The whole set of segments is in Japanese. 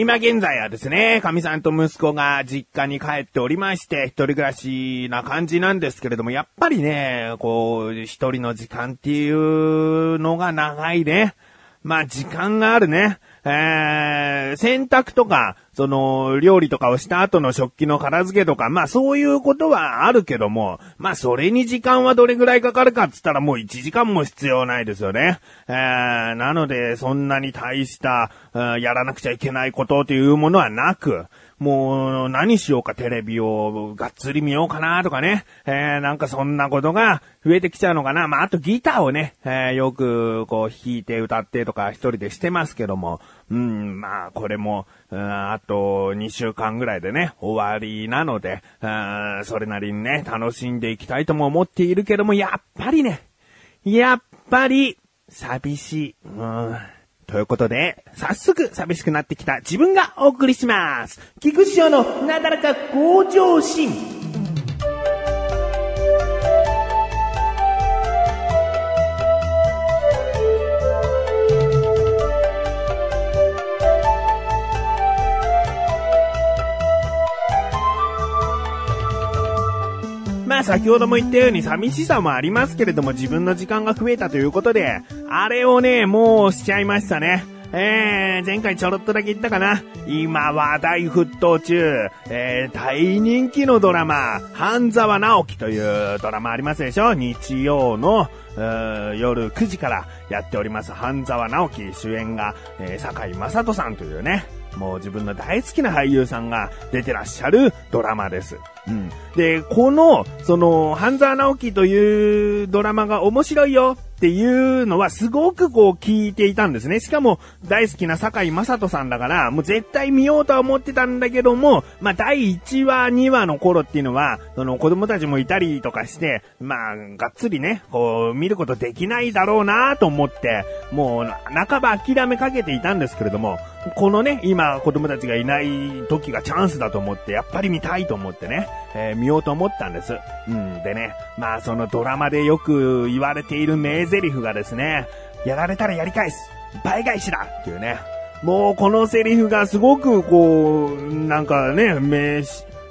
今現在はですね、神さんと息子が実家に帰っておりまして、一人暮らしな感じなんですけれども、やっぱりね、こう、一人の時間っていうのが長いね。まあ時間があるね。えー、洗濯とか、その、料理とかをした後の食器の片付けとか、まあそういうことはあるけども、まあそれに時間はどれぐらいかかるかっつったらもう1時間も必要ないですよね。えー、なので、そんなに大した、やらなくちゃいけないことというものはなく、もう何しようかテレビをがっつり見ようかなとかね。えー、なんかそんなことが増えてきちゃうのかな。まあ、あとギターをね、えー、よくこう弾いて歌ってとか一人でしてますけども。うん、まあ、これも、うん、あと2週間ぐらいでね、終わりなので、うん、それなりにね、楽しんでいきたいとも思っているけども、やっぱりね、やっぱり、寂しい。うんということで、早速寂しくなってきた自分がお送りします。菊師匠のなだらか向上心。まあ先ほども言ったように寂しさもありますけれども自分の時間が増えたということで、あれをね、もうしちゃいましたね。えー、前回ちょろっとだけ言ったかな。今話題沸騰中、えー、大人気のドラマ、半沢直樹というドラマありますでしょ？日曜の、夜9時からやっております半沢直樹主演が、えー、坂井正人さんというね、もう自分の大好きな俳優さんが出てらっしゃるドラマです。うん。で、この、その、半沢直樹というドラマが面白いよっていうのはすごくこう聞いていたんですね。しかも大好きな坂井正人さんだから、もう絶対見ようとは思ってたんだけども、まあ第1話、2話の頃っていうのは、その子供たちもいたりとかして、まあがっつりね、こう見ることできないだろうなと思って、もう半ば諦めかけていたんですけれども、このね、今子供たちがいない時がチャンスだと思って、やっぱり見たいと思ってね、えー、見ようと思ったんです。うん。でね、まあそのドラマでよく言われている名台詞がですね、やられたらやり返す倍返しだっていうね。もうこのセリフがすごくこう、なんかね、名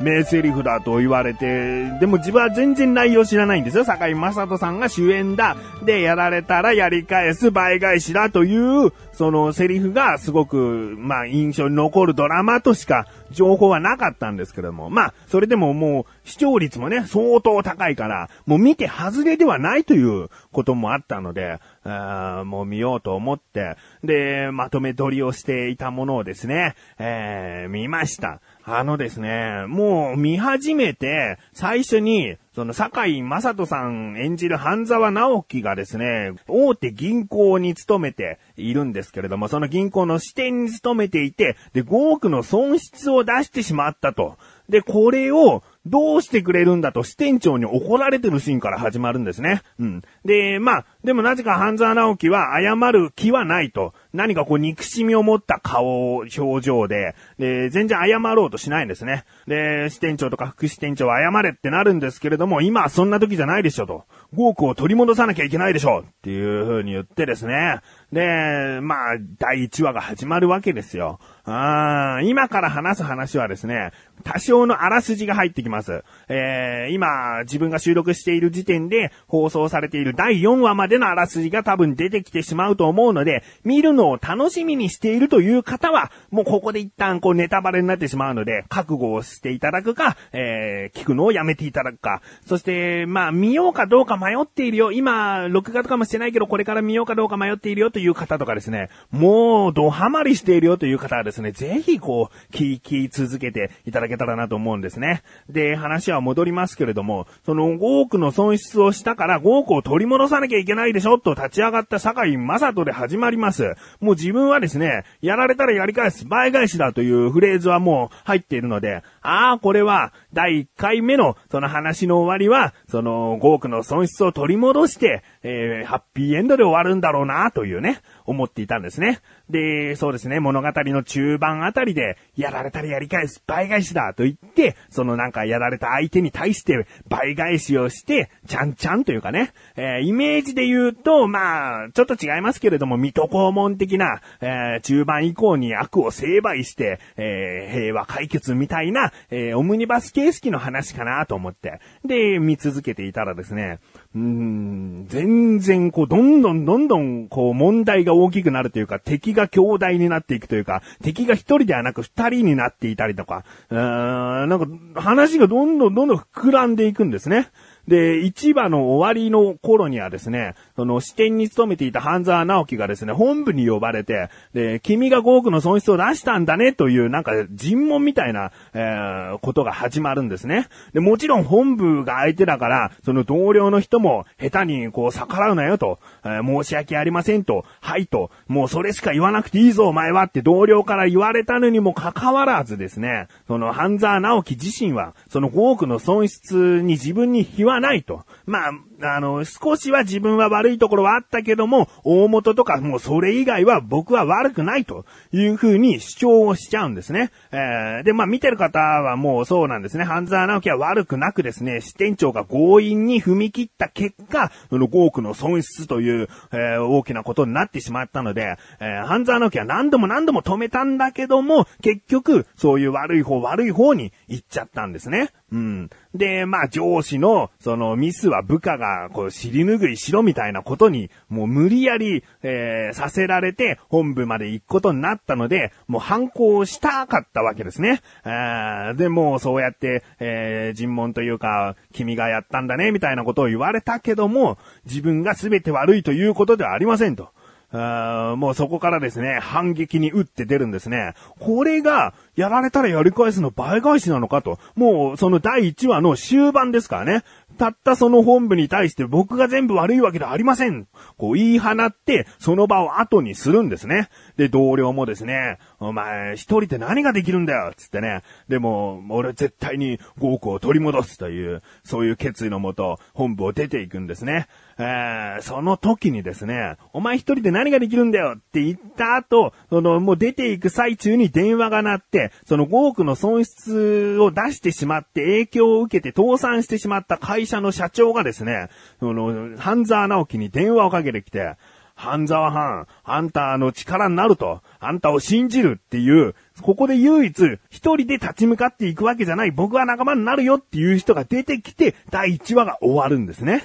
名セリフだと言われて、でも自分は全然内容知らないんですよ。坂井正人さんが主演だ。で、やられたらやり返す倍返しだという、そのセリフがすごく、まあ印象に残るドラマとしか情報はなかったんですけども、まあ、それでももう視聴率もね、相当高いから、もう見て外れではないということもあったので、あもう見ようと思って、で、まとめ撮りをしていたものをですね、えー、見ました。あのですね、もう見始めて、最初に、その、坂井正人さん演じる半沢直樹がですね、大手銀行に勤めているんですけれども、その銀行の支店に勤めていて、で、5億の損失を出してしまったと。で、これを、どうしてくれるんだと支店長に怒られてるシーンから始まるんですね。うん。で、まあ、でもなぜか半沢直樹は謝る気はないと。何かこう憎しみを持った顔、表情で、で、全然謝ろうとしないんですね。で、支店長とか副支店長は謝れってなるんですけれども、今はそんな時じゃないでしょと。5億を取り戻さなきゃいけないでしょっていう風に言ってですね。で、まあ、第1話が始まるわけですよ。あ今から話す話はですね、多少のあらすじが入ってきます。えー、今、自分が収録している時点で放送されている第4話までのあらすじが多分出てきてしまうと思うので、見るのを楽しみにしているという方は、もうここで一旦こうネタバレになってしまうので、覚悟をしていただくか、えー、聞くのをやめていただくか。そして、まあ、見ようかどうか迷っているよ。今、録画とかもしてないけど、これから見ようかどうか迷っているよという方とかですね、もう、ドハマりしているよという方はですね、ぜひこう、聞き続けていただけたらなと思うんですね。で、話は戻りますけれども、その5億の損失をしたから5億を取り戻さなきゃいけないでしょと立ち上がった坂井正人で始まります。もう自分はですね、やられたらやり返す倍返しだというフレーズはもう入っているので、ああ、これは第1回目のその話の終わりは、その5億の損失を取り戻して、えー、ハッピーエンドで終わるんだろうな、というね、思っていたんですね。で、そうですね、物語の中盤あたりで、やられたらやり返す、倍返しだと言って、そのなんかやられた相手に対して倍返しをして、ちゃんちゃんというかね、えー、イメージで言うと、まあ、ちょっと違いますけれども、水戸黄門的な、えー、中盤以降に悪を成敗して、えー、平和解決みたいな、えー、オムニバス形式の話かなと思って、で、見続けていたらですね、うん、全然こう、どんどんどんどんこう、問題が大きくなるというか、敵が兄弟になっていくというか、敵が一人ではなく二人になっていたりとか、うーん、なんか話がどんどんどんどん膨らんでいくんですね。で、市場の終わりの頃にはですね、その支店に勤めていた半沢直樹がですね、本部に呼ばれて、で、君が5億の損失を出したんだねという、なんか尋問みたいな、えー、ことが始まるんですね。で、もちろん本部が相手だから、その同僚の人も下手にこう逆らうなよと、えー、申し訳ありませんと、はいと、もうそれしか言わなくていいぞお前はって同僚から言われたのにもかかわらずですね、その半沢直樹自身は、その5億の損失に自分にはないと。まあ、あの、少しは自分は悪いところはあったけども、大元とかもうそれ以外は僕は悪くないというふうに主張をしちゃうんですね。えー、で、まあ見てる方はもうそうなんですね。半沢直樹は悪くなくですね、支店長が強引に踏み切った結果、その5億の損失という、えー、大きなことになってしまったので、えー、半沢直樹は何度も何度も止めたんだけども、結局、そういう悪い方悪い方に行っちゃったんですね。うん。で、まあ上司の、そのミスは部下が、こう、尻拭いしろみたいなことに、もう無理やり、えー、させられて、本部まで行くことになったので、もう反抗したかったわけですね。あで、もそうやって、えー、尋問というか、君がやったんだね、みたいなことを言われたけども、自分が全て悪いということではありませんと。あもうそこからですね、反撃に打って出るんですね。これが、やられたらやり返すの倍返しなのかと。もう、その第1話の終盤ですからね。たったその本部に対して僕が全部悪いわけではありません。こう言い放って、その場を後にするんですね。で、同僚もですね、お前、一人で何ができるんだよつってね。でも、俺絶対に5億を取り戻すという、そういう決意のもと、本部を出ていくんですね。えー、その時にですね、お前一人で何ができるんだよって言った後、その、もう出ていく最中に電話が鳴って、その5億の損失を出してしまって影響を受けて倒産してしまった会社の社長がですね、その、半沢直樹に電話をかけてきて、半沢藩、あんたの力になると、あんたを信じるっていう、ここで唯一、一人で立ち向かっていくわけじゃない、僕は仲間になるよっていう人が出てきて、第1話が終わるんですね。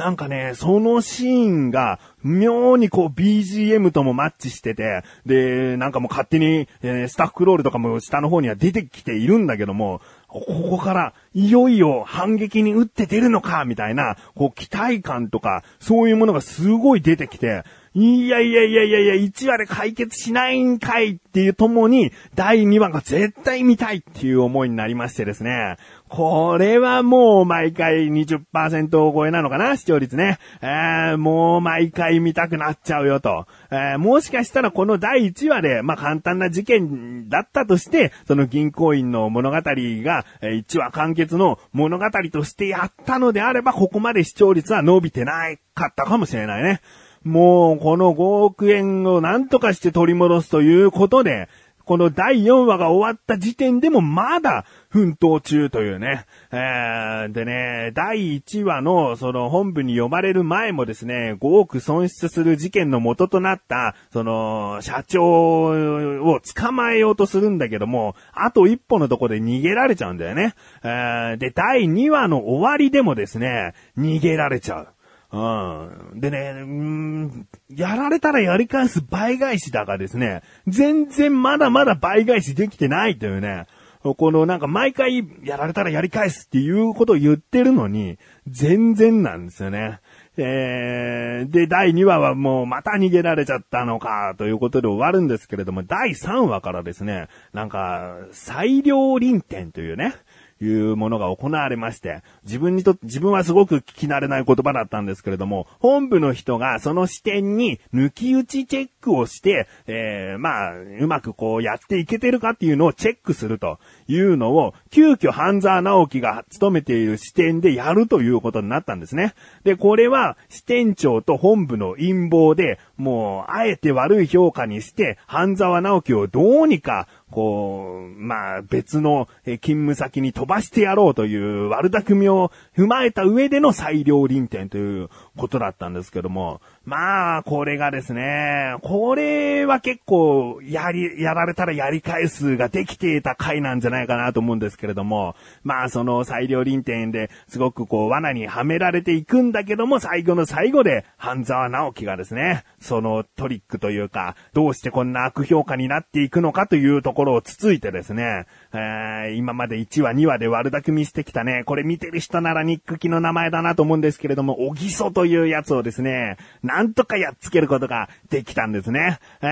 なんかね、そのシーンが、妙にこう BGM ともマッチしてて、で、なんかもう勝手に、えー、スタッフロールとかも下の方には出てきているんだけども、ここからいよいよ反撃に打って出るのか、みたいな、こう期待感とか、そういうものがすごい出てきて、いやいやいやいやいや、1話で解決しないんかいっていうともに、第2話が絶対見たいっていう思いになりましてですね。これはもう毎回20%超えなのかな？視聴率ね。えー、もう毎回見たくなっちゃうよと。えー、もしかしたらこの第1話で、まあ、簡単な事件だったとして、その銀行員の物語が、1話完結の物語としてやったのであれば、ここまで視聴率は伸びてないかったかもしれないね。もう、この5億円を何とかして取り戻すということで、この第4話が終わった時点でもまだ奮闘中というね。えー、でね、第1話のその本部に呼ばれる前もですね、5億損失する事件の元となった、その、社長を捕まえようとするんだけども、あと一歩のとこで逃げられちゃうんだよね。えー、で、第2話の終わりでもですね、逃げられちゃう。うん。でね、うん、やられたらやり返す倍返しだがですね、全然まだまだ倍返しできてないというね、このなんか毎回やられたらやり返すっていうことを言ってるのに、全然なんですよね。えー、で、第2話はもうまた逃げられちゃったのか、ということで終わるんですけれども、第3話からですね、なんか、裁量臨転というね、いうものが行われまして、自分にとって、自分はすごく聞き慣れない言葉だったんですけれども、本部の人がその視点に抜き打ちチェックをして、えー、まあ、うまくこうやっていけてるかっていうのをチェックするというのを、急遽半沢直樹が務めている視点でやるということになったんですね。で、これは支店長と本部の陰謀で、もう、あえて悪い評価にして、半沢直樹をどうにかこう、まあ別の勤務先に飛ばしてやろうという悪巧みを踏まえた上での裁量臨転ということだったんですけども、まあこれがですね、これは結構やり、やられたらやり返すができていた回なんじゃないかなと思うんですけれども、まあその裁量臨転ですごくこう罠にはめられていくんだけども、最後の最後で半沢直樹がですね、そのトリックというか、どうしてこんな悪評価になっていくのかというところをつついてですね、えー、今まで1話2話で悪巧みしてきたね、これ見てる人ならニックキの名前だなと思うんですけれども、おぎそというやつをですね、ななんとかやっつけることができたんですね。え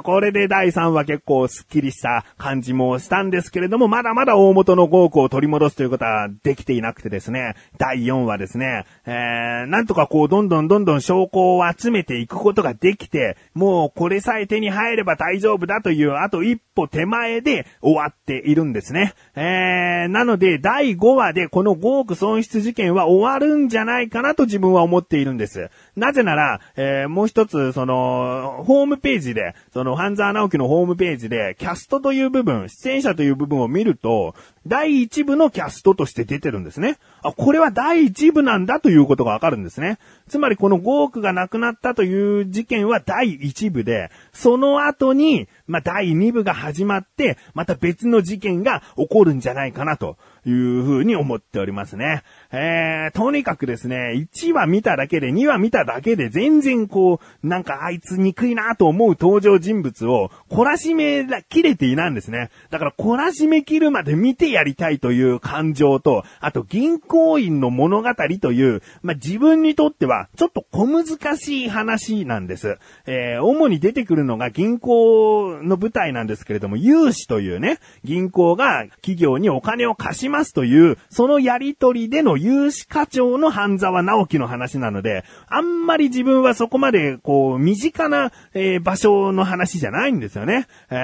ー、これで第3話結構スッキリした感じもしたんですけれども、まだまだ大元の5億を取り戻すということはできていなくてですね、第4話ですね、えー、なんとかこうどんどんどんどん証拠を集めていくことができて、もうこれさえ手に入れば大丈夫だという、あと一歩手前で終わっているんですね。えー、なので、第5話でこの5億損失事件は終わるんじゃないかなと自分は思っているんです。なぜなら、えー、もう一つ、その、ホームページで、その、半沢直樹のホームページで、キャストという部分、出演者という部分を見ると、第1部のキャストとして出てるんですね。あ、これは第1部なんだということがわかるんですね。つまりこの5億がなくなったという事件は第1部で、その後に、まあ、第2部が始まって、また別の事件が起こるんじゃないかなというふうに思っておりますね。えー、とにかくですね、1話見ただけで、2話見ただけで、全然こう、なんかあいつ憎いなと思う登場人物を、懲らしめきれていないんですね。だから懲らしめきるまで見てやりたいという感情と、あと銀行員の物語という、まあ、自分にとっては、ちょっと小難しい話なんです。えー、主に出てくるのが銀行の舞台なんですけれども、融資というね、銀行が企業にお金を貸しますという、そのやりとりでの有志課長の半沢直樹の話なので、あんまり自分はそこまで、こう、身近な、えー、場所の話じゃないんですよね。え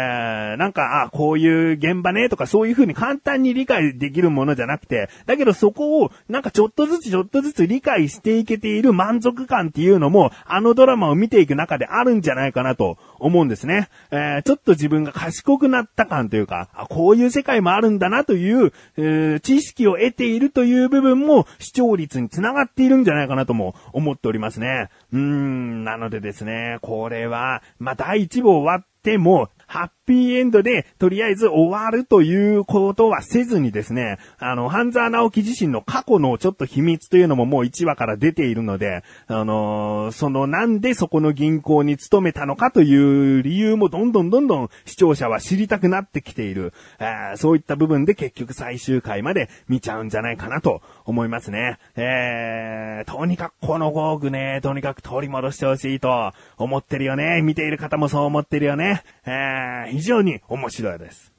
ー、なんか、あ、こういう現場ね、とかそういう風に簡単に理解できるものじゃなくて、だけどそこを、なんかちょっとずつちょっとずつ理解していけている満足感っていうのも、あのドラマを見ていく中であるんじゃないかなと思うんですね。えー、ちょっと自分が賢くなった感というか、あ、こういう世界もあるんだなという、えー、知識を得ているという部分も視聴率につながっているんじゃないかなとも思っておりますね。うーん、なのでですね、これは、まあ、第一部終わっても、ハッピーエンドで、とりあえず終わるということはせずにですね、あの、半沢直樹自身の過去のちょっと秘密というのももう1話から出ているので、あのー、そのなんでそこの銀行に勤めたのかという理由もどんどんどんどん視聴者は知りたくなってきている。あそういった部分で結局最終回まで見ちゃうんじゃないかなと思いますね。えー、とにかくこのゴーグね、とにかく取り戻してほしいと思ってるよね。見ている方もそう思ってるよね。えー、非常に面白いです。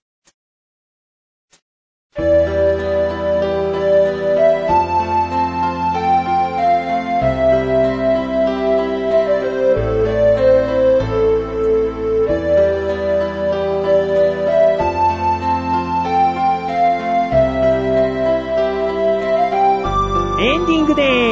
エンディングです。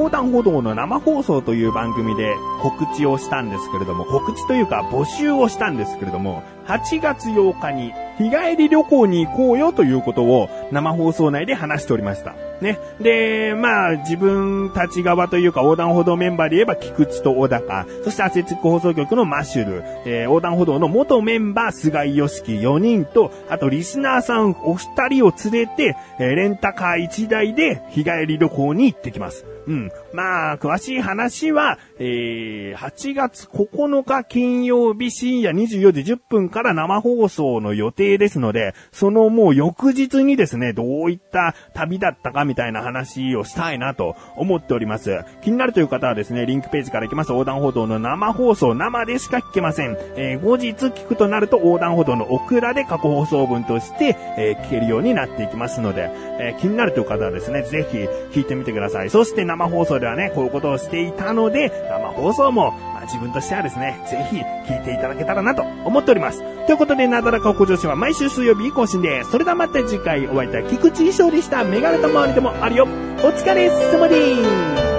横断歩道の生放送という番組で告知をしたんですけれども、告知というか募集をしたんですけれども、8月8日に日帰り旅行に行こうよということを生放送内で話しておりました。ね。で、まあ、自分たち側というか横断歩道メンバーで言えば菊池と小高、そしてアセチック放送局のマッシュル、えー、横断歩道の元メンバー菅井良樹4人と、あとリスナーさんお二人を連れて、えー、レンタカー1台で日帰り旅行に行ってきます。うん。まあ、詳しい話は、えー、8月9日金曜日深夜24時10分から生放送の予定ですので、そのもう翌日にですね、どういった旅だったかみたいな話をしたいなと思っております。気になるという方はですね、リンクページから行きます横断歩道の生放送、生でしか聞けません。えー、後日聞くとなると横断歩道のオクラで過去放送分として、えー、聞けるようになっていきますので、えー、気になるという方はですね、ぜひ聞いてみてください。そして生放送ではね、こういうことをしていたので、生放送も、自分としてはですね、ぜひ聞いていただけたらなと思っております。ということで、なだらか向上心は毎週水曜日更新で、それではまた次回お会いいた菊池衣装でした。メガネと周りでもあるよ。お疲れ様です。